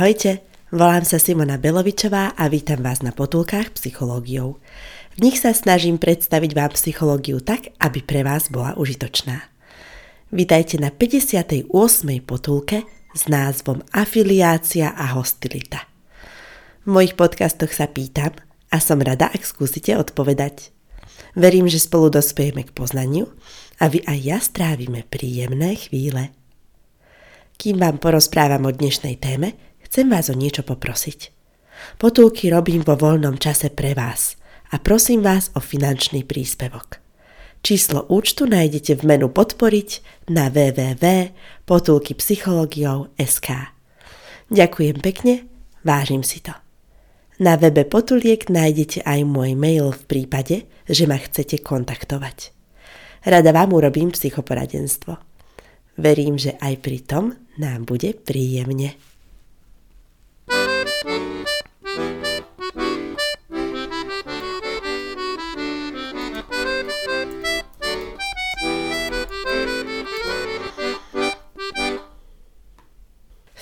Ahojte, volám sa Simona Belovičová a vítam vás na potulkách psychológiou. V nich sa snažím predstaviť vám psychológiu tak, aby pre vás bola užitočná. Vítajte na 58. potulke s názvom Afiliácia a hostilita. V mojich podcastoch sa pýtam a som rada, ak skúsite odpovedať. Verím, že spolu dospejeme k poznaniu a vy aj ja strávime príjemné chvíle. Kým vám porozprávam o dnešnej téme, chcem vás o niečo poprosiť. Potulky robím vo voľnom čase pre vás a prosím vás o finančný príspevok. Číslo účtu nájdete v menu podporiť na www.potulkypsychologiou.sk Ďakujem pekne, vážim si to. Na webe Potuliek nájdete aj môj mail v prípade, že ma chcete kontaktovať. Rada vám urobím psychoporadenstvo. Verím, že aj pri tom nám bude príjemne.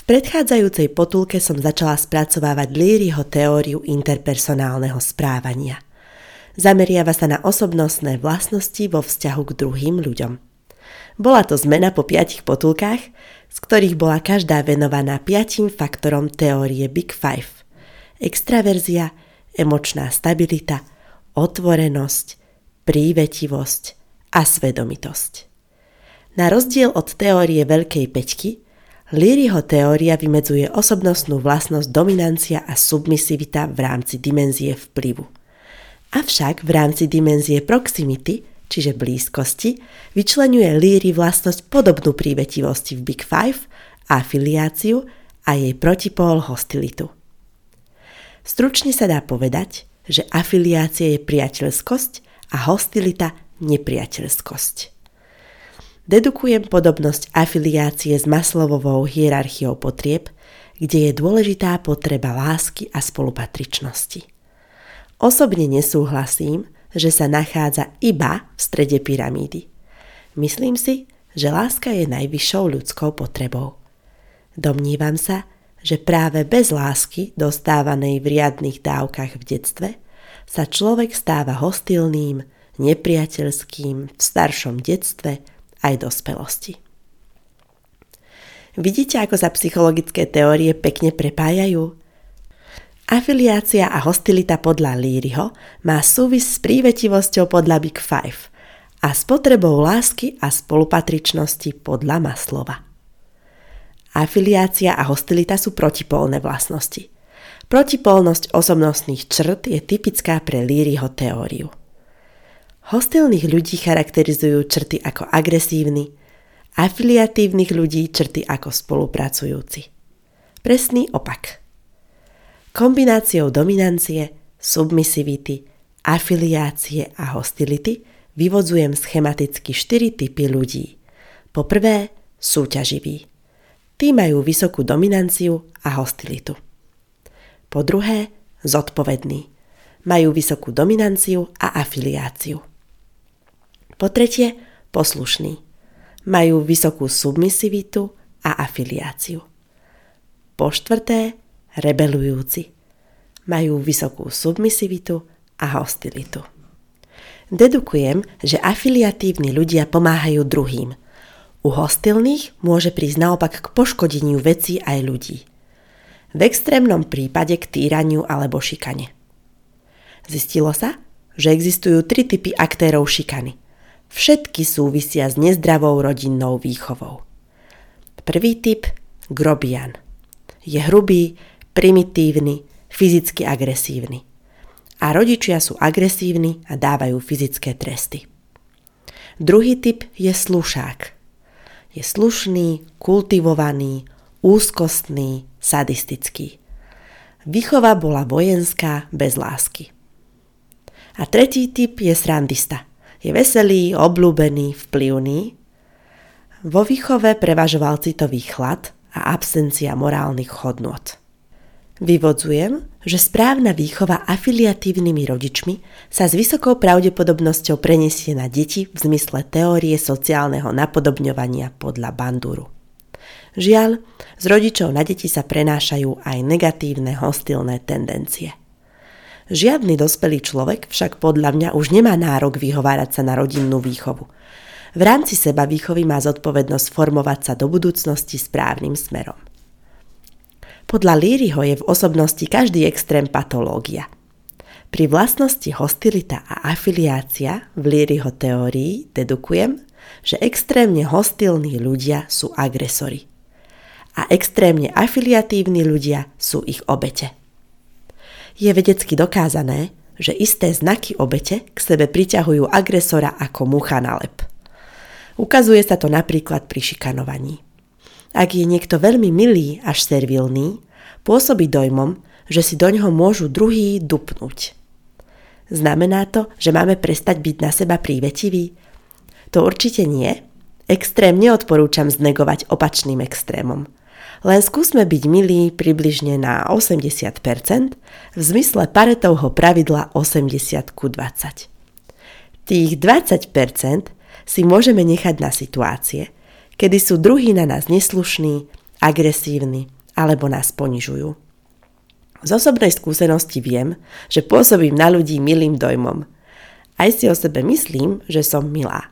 Predchádzajúcej potulke som začala spracovávať Líryho teóriu interpersonálneho správania. Zameriava sa na osobnostné vlastnosti vo vzťahu k druhým ľuďom. Bola to zmena po piatich potulkách, z ktorých bola každá venovaná piatim faktorom teórie Big Five. Extraverzia, emočná stabilita, otvorenosť, prívetivosť a svedomitosť. Na rozdiel od teórie Veľkej peťky, Learyho teória vymedzuje osobnostnú vlastnosť dominancia a submisivita v rámci dimenzie vplyvu. Avšak v rámci dimenzie proximity, čiže blízkosti, vyčlenuje Leary vlastnosť podobnú prívetivosti v Big Five, afiliáciu a jej protipól hostilitu. Stručne sa dá povedať, že afiliácia je priateľskosť a hostilita nepriateľskosť. Dedukujem podobnosť afiliácie s Maslovovou hierarchiou potrieb, kde je dôležitá potreba lásky a spolupatričnosti. Osobne nesúhlasím, že sa nachádza iba v strede pyramídy. Myslím si, že láska je najvyššou ľudskou potrebou. Domnívam sa, že práve bez lásky, dostávanej v riadnych dávkach v detstve, sa človek stáva hostilným, nepriateľským v staršom detstve aj dospelosti. Vidíte, ako sa psychologické teórie pekne prepájajú? Afiliácia a hostilita podľa Líryho má súvis s prívetivosťou podľa Big Five a s potrebou lásky a spolupatričnosti podľa Maslova. Afiliácia a hostilita sú protipolné vlastnosti. Protipolnosť osobnostných črt je typická pre Líryho teóriu. Hostilných ľudí charakterizujú črty ako agresívny, afiliatívnych ľudí črty ako spolupracujúci. Presný opak. Kombináciou dominancie, submisivity, afiliácie a hostility vyvodzujem schematicky štyri typy ľudí. Po prvé, súťaživí. Tí majú vysokú dominanciu a hostilitu. Po druhé, zodpovední. Majú vysokú dominanciu a afiliáciu. Po tretie, poslušní. Majú vysokú submisivitu a afiliáciu. Po štvrté, rebelujúci. Majú vysokú submisivitu a hostilitu. Dedukujem, že afiliatívni ľudia pomáhajú druhým. U hostilných môže prísť naopak k poškodeniu vecí aj ľudí. V extrémnom prípade k týraniu alebo šikane. Zistilo sa, že existujú tri typy aktérov šikany – Všetky súvisia s nezdravou rodinnou výchovou. Prvý typ – grobian. Je hrubý, primitívny, fyzicky agresívny. A rodičia sú agresívni a dávajú fyzické tresty. Druhý typ je slušák. Je slušný, kultivovaný, úzkostný, sadistický. Výchova bola vojenská bez lásky. A tretí typ je srandista. Je veselý, obľúbený, vplyvný. Vo výchove prevažoval citový chlad a absencia morálnych hodnot. Vyvodzujem, že správna výchova afiliatívnymi rodičmi sa s vysokou pravdepodobnosťou preniesie na deti v zmysle teórie sociálneho napodobňovania podľa Banduru. Žiaľ, z rodičov na deti sa prenášajú aj negatívne hostilné tendencie. Žiadny dospelý človek však podľa mňa už nemá nárok vyhovárať sa na rodinnú výchovu. V rámci seba výchovy má zodpovednosť formovať sa do budúcnosti správnym smerom. Podľa Líryho je v osobnosti každý extrém patológia. Pri vlastnosti hostilita a afiliácia v Líryho teórii dedukujem, že extrémne hostilní ľudia sú agresori a extrémne afiliatívni ľudia sú ich obete. Je vedecky dokázané, že isté znaky obete k sebe priťahujú agresora ako mucha na lep. Ukazuje sa to napríklad pri šikanovaní. Ak je niekto veľmi milý až servilný, pôsobí dojmom, že si do ňoho môžu druhý dupnúť. Znamená to, že máme prestať byť na seba prívetiví? To určite nie. Extrém neodporúčam znegovať opačným extrémom – len skúsme byť milí približne na 80% v zmysle Paretovho pravidla 80 ku 20. Tých 20% si môžeme nechať na situácie, kedy sú druhí na nás neslušní, agresívni alebo nás ponižujú. Z osobnej skúsenosti viem, že pôsobím na ľudí milým dojmom. Aj si o sebe myslím, že som milá.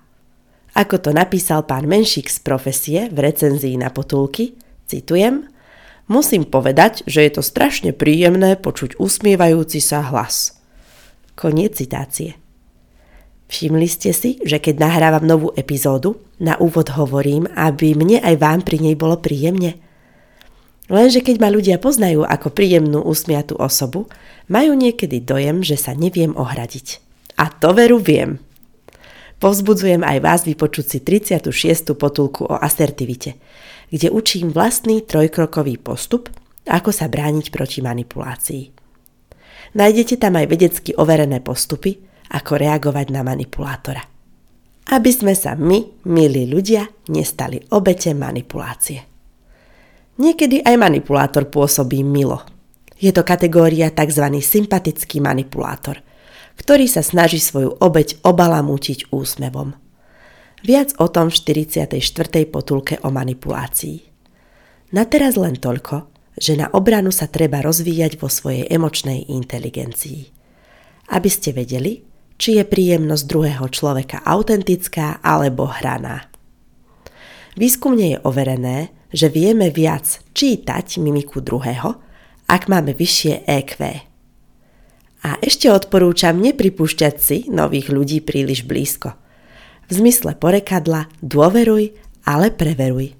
Ako to napísal pán Menšík z profesie v recenzii na potulky – Citujem, musím povedať, že je to strašne príjemné počuť usmievajúci sa hlas. Koniec citácie. Všimli ste si, že keď nahrávam novú epizódu, na úvod hovorím, aby mne aj vám pri nej bolo príjemne? Lenže keď ma ľudia poznajú ako príjemnú usmiatú osobu, majú niekedy dojem, že sa neviem ohradiť. A to veru viem. Povzbudzujem aj vás vypočuť si 36. potulku o asertivite kde učím vlastný trojkrokový postup, ako sa brániť proti manipulácii. Nájdete tam aj vedecky overené postupy, ako reagovať na manipulátora. Aby sme sa my, milí ľudia, nestali obete manipulácie. Niekedy aj manipulátor pôsobí milo. Je to kategória tzv. sympatický manipulátor, ktorý sa snaží svoju obeť obalamútiť úsmevom. Viac o tom v 44. potulke o manipulácii. Na teraz len toľko, že na obranu sa treba rozvíjať vo svojej emočnej inteligencii. Aby ste vedeli, či je príjemnosť druhého človeka autentická alebo hraná. Výskumne je overené, že vieme viac čítať mimiku druhého, ak máme vyššie EQ. A ešte odporúčam nepripúšťať si nových ľudí príliš blízko – v zmysle porekadla dôveruj, ale preveruj.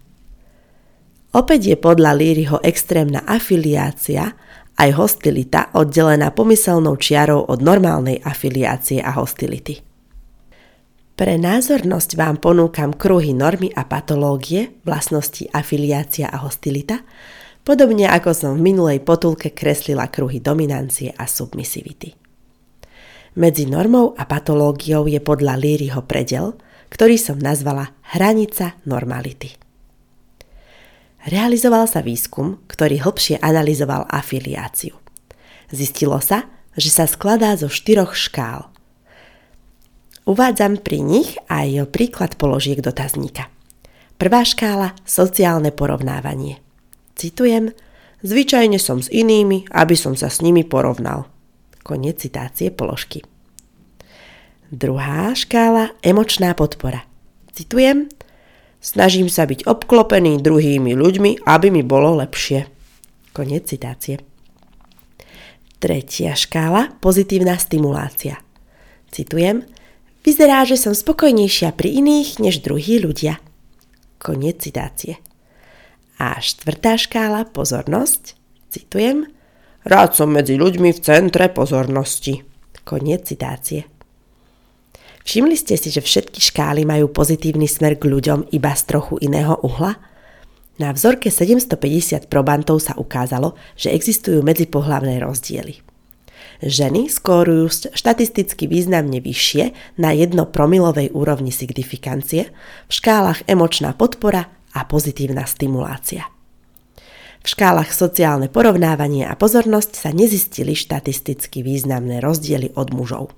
Opäť je podľa Líryho extrémna afiliácia aj hostilita oddelená pomyselnou čiarou od normálnej afiliácie a hostility. Pre názornosť vám ponúkam kruhy normy a patológie, vlastnosti afiliácia a hostilita, podobne ako som v minulej potulke kreslila kruhy dominancie a submisivity. Medzi normou a patológiou je podľa Líryho predel, ktorý som nazvala hranica normality. Realizoval sa výskum, ktorý hlbšie analyzoval afiliáciu. Zistilo sa, že sa skladá zo štyroch škál. Uvádzam pri nich aj príklad položiek dotazníka. Prvá škála – sociálne porovnávanie. Citujem, zvyčajne som s inými, aby som sa s nimi porovnal – Koniec citácie položky. Druhá škála – emočná podpora. Citujem, snažím sa byť obklopený druhými ľuďmi, aby mi bolo lepšie. Koniec citácie. Tretia škála – pozitívna stimulácia. Citujem, vyzerá, že som spokojnejšia pri iných než druhí ľudia. Koniec citácie. A štvrtá škála – pozornosť. Citujem, Rád som medzi ľuďmi v centre pozornosti. Koniec citácie. Všimli ste si, že všetky škály majú pozitívny smer k ľuďom iba z trochu iného uhla? Na vzorke 750 probantov sa ukázalo, že existujú medzipohlavné rozdiely. Ženy skórujú štatisticky významne vyššie na 1 promilovej úrovni signifikancie v škálach emočná podpora a pozitívna stimulácia. V škálach sociálne porovnávanie a pozornosť sa nezistili štatisticky významné rozdiely od mužov.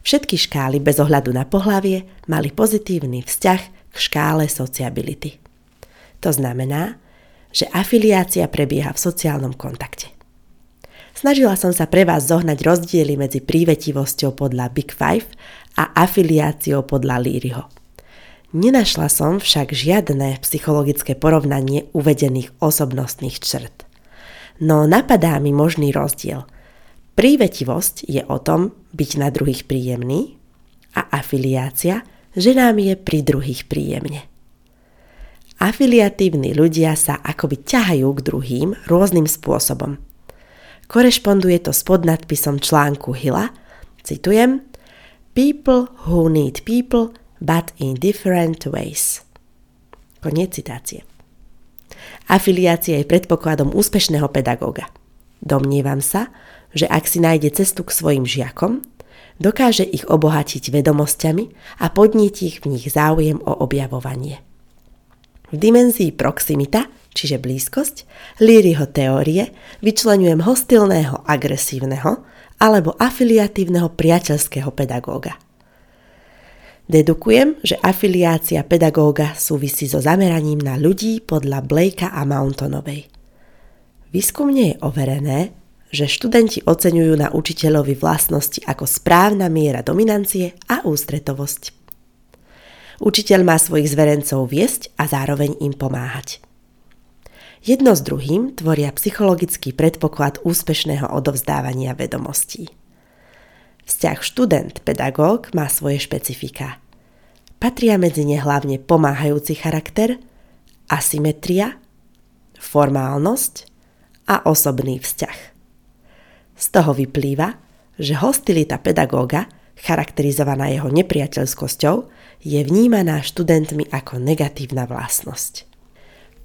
Všetky škály bez ohľadu na pohlavie mali pozitívny vzťah k škále sociability. To znamená, že afiliácia prebieha v sociálnom kontakte. Snažila som sa pre vás zohnať rozdiely medzi prívetivosťou podľa Big Five a afiliáciou podľa Líryho. Nenašla som však žiadne psychologické porovnanie uvedených osobnostných črt. No napadá mi možný rozdiel. Prívetivosť je o tom byť na druhých príjemný a afiliácia, že nám je pri druhých príjemne. Afiliatívni ľudia sa akoby ťahajú k druhým rôznym spôsobom. Korešponduje to s podnadpisom článku Hilla, citujem, People who need people, but in different ways. Koniec citácie. Afiliácia je predpokladom úspešného pedagóga. Domnievam sa, že ak si nájde cestu k svojim žiakom, dokáže ich obohatiť vedomosťami a podnietiť v nich záujem o objavovanie. V dimenzii proximita, čiže blízkosť, Líryho teórie vyčlenujem hostilného agresívneho alebo afiliatívneho priateľského pedagóga. Dedukujem, že afiliácia pedagóga súvisí so zameraním na ľudí podľa Blakea a Mountonovej. Výskumne je overené, že študenti oceňujú na učiteľovi vlastnosti ako správna miera dominancie a ústretovosť. Učiteľ má svojich zverencov viesť a zároveň im pomáhať. Jedno s druhým tvoria psychologický predpoklad úspešného odovzdávania vedomostí. Vzťah študent-pedagóg má svoje špecifika. Patria medzi ne hlavne pomáhajúci charakter, asymetria, formálnosť a osobný vzťah. Z toho vyplýva, že hostilita pedagóga, charakterizovaná jeho nepriateľskosťou, je vnímaná študentmi ako negatívna vlastnosť.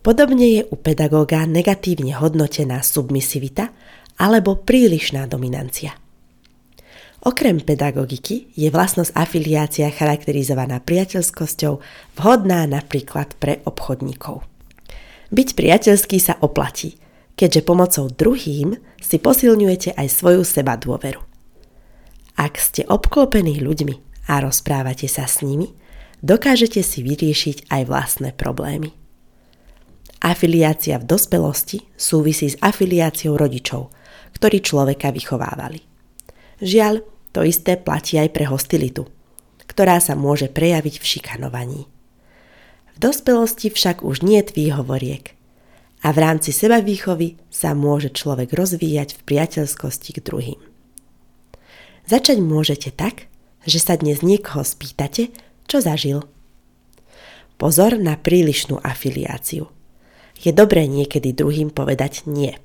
Podobne je u pedagóga negatívne hodnotená submisivita alebo prílišná dominancia. Okrem pedagogiky je vlastnosť afiliácia charakterizovaná priateľskosťou vhodná napríklad pre obchodníkov. Byť priateľský sa oplatí, keďže pomocou druhým si posilňujete aj svoju seba dôveru. Ak ste obklopení ľuďmi a rozprávate sa s nimi, dokážete si vyriešiť aj vlastné problémy. Afiliácia v dospelosti súvisí s afiliáciou rodičov, ktorí človeka vychovávali. Žiaľ, to isté platí aj pre hostilitu, ktorá sa môže prejaviť v šikanovaní. V dospelosti však už nie výhovoriek a v rámci seba výchovy sa môže človek rozvíjať v priateľskosti k druhým. Začať môžete tak, že sa dnes niekoho spýtate, čo zažil. Pozor na prílišnú afiliáciu. Je dobré niekedy druhým povedať nie.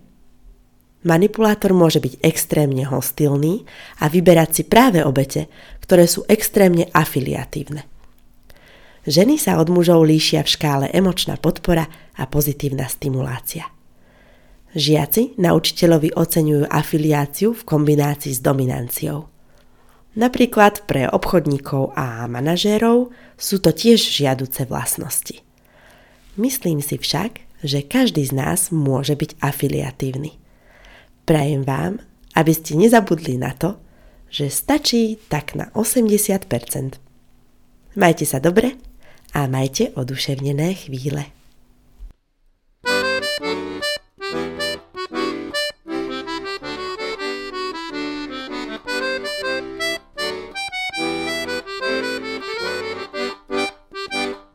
Manipulátor môže byť extrémne hostilný a vyberať si práve obete, ktoré sú extrémne afiliatívne. Ženy sa od mužov líšia v škále emočná podpora a pozitívna stimulácia. Žiaci na učiteľovi oceňujú afiliáciu v kombinácii s dominanciou. Napríklad pre obchodníkov a manažérov sú to tiež žiaduce vlastnosti. Myslím si však, že každý z nás môže byť afiliatívny. Prajem vám, aby ste nezabudli na to, že stačí tak na 80%. Majte sa dobre a majte oduševnené chvíle.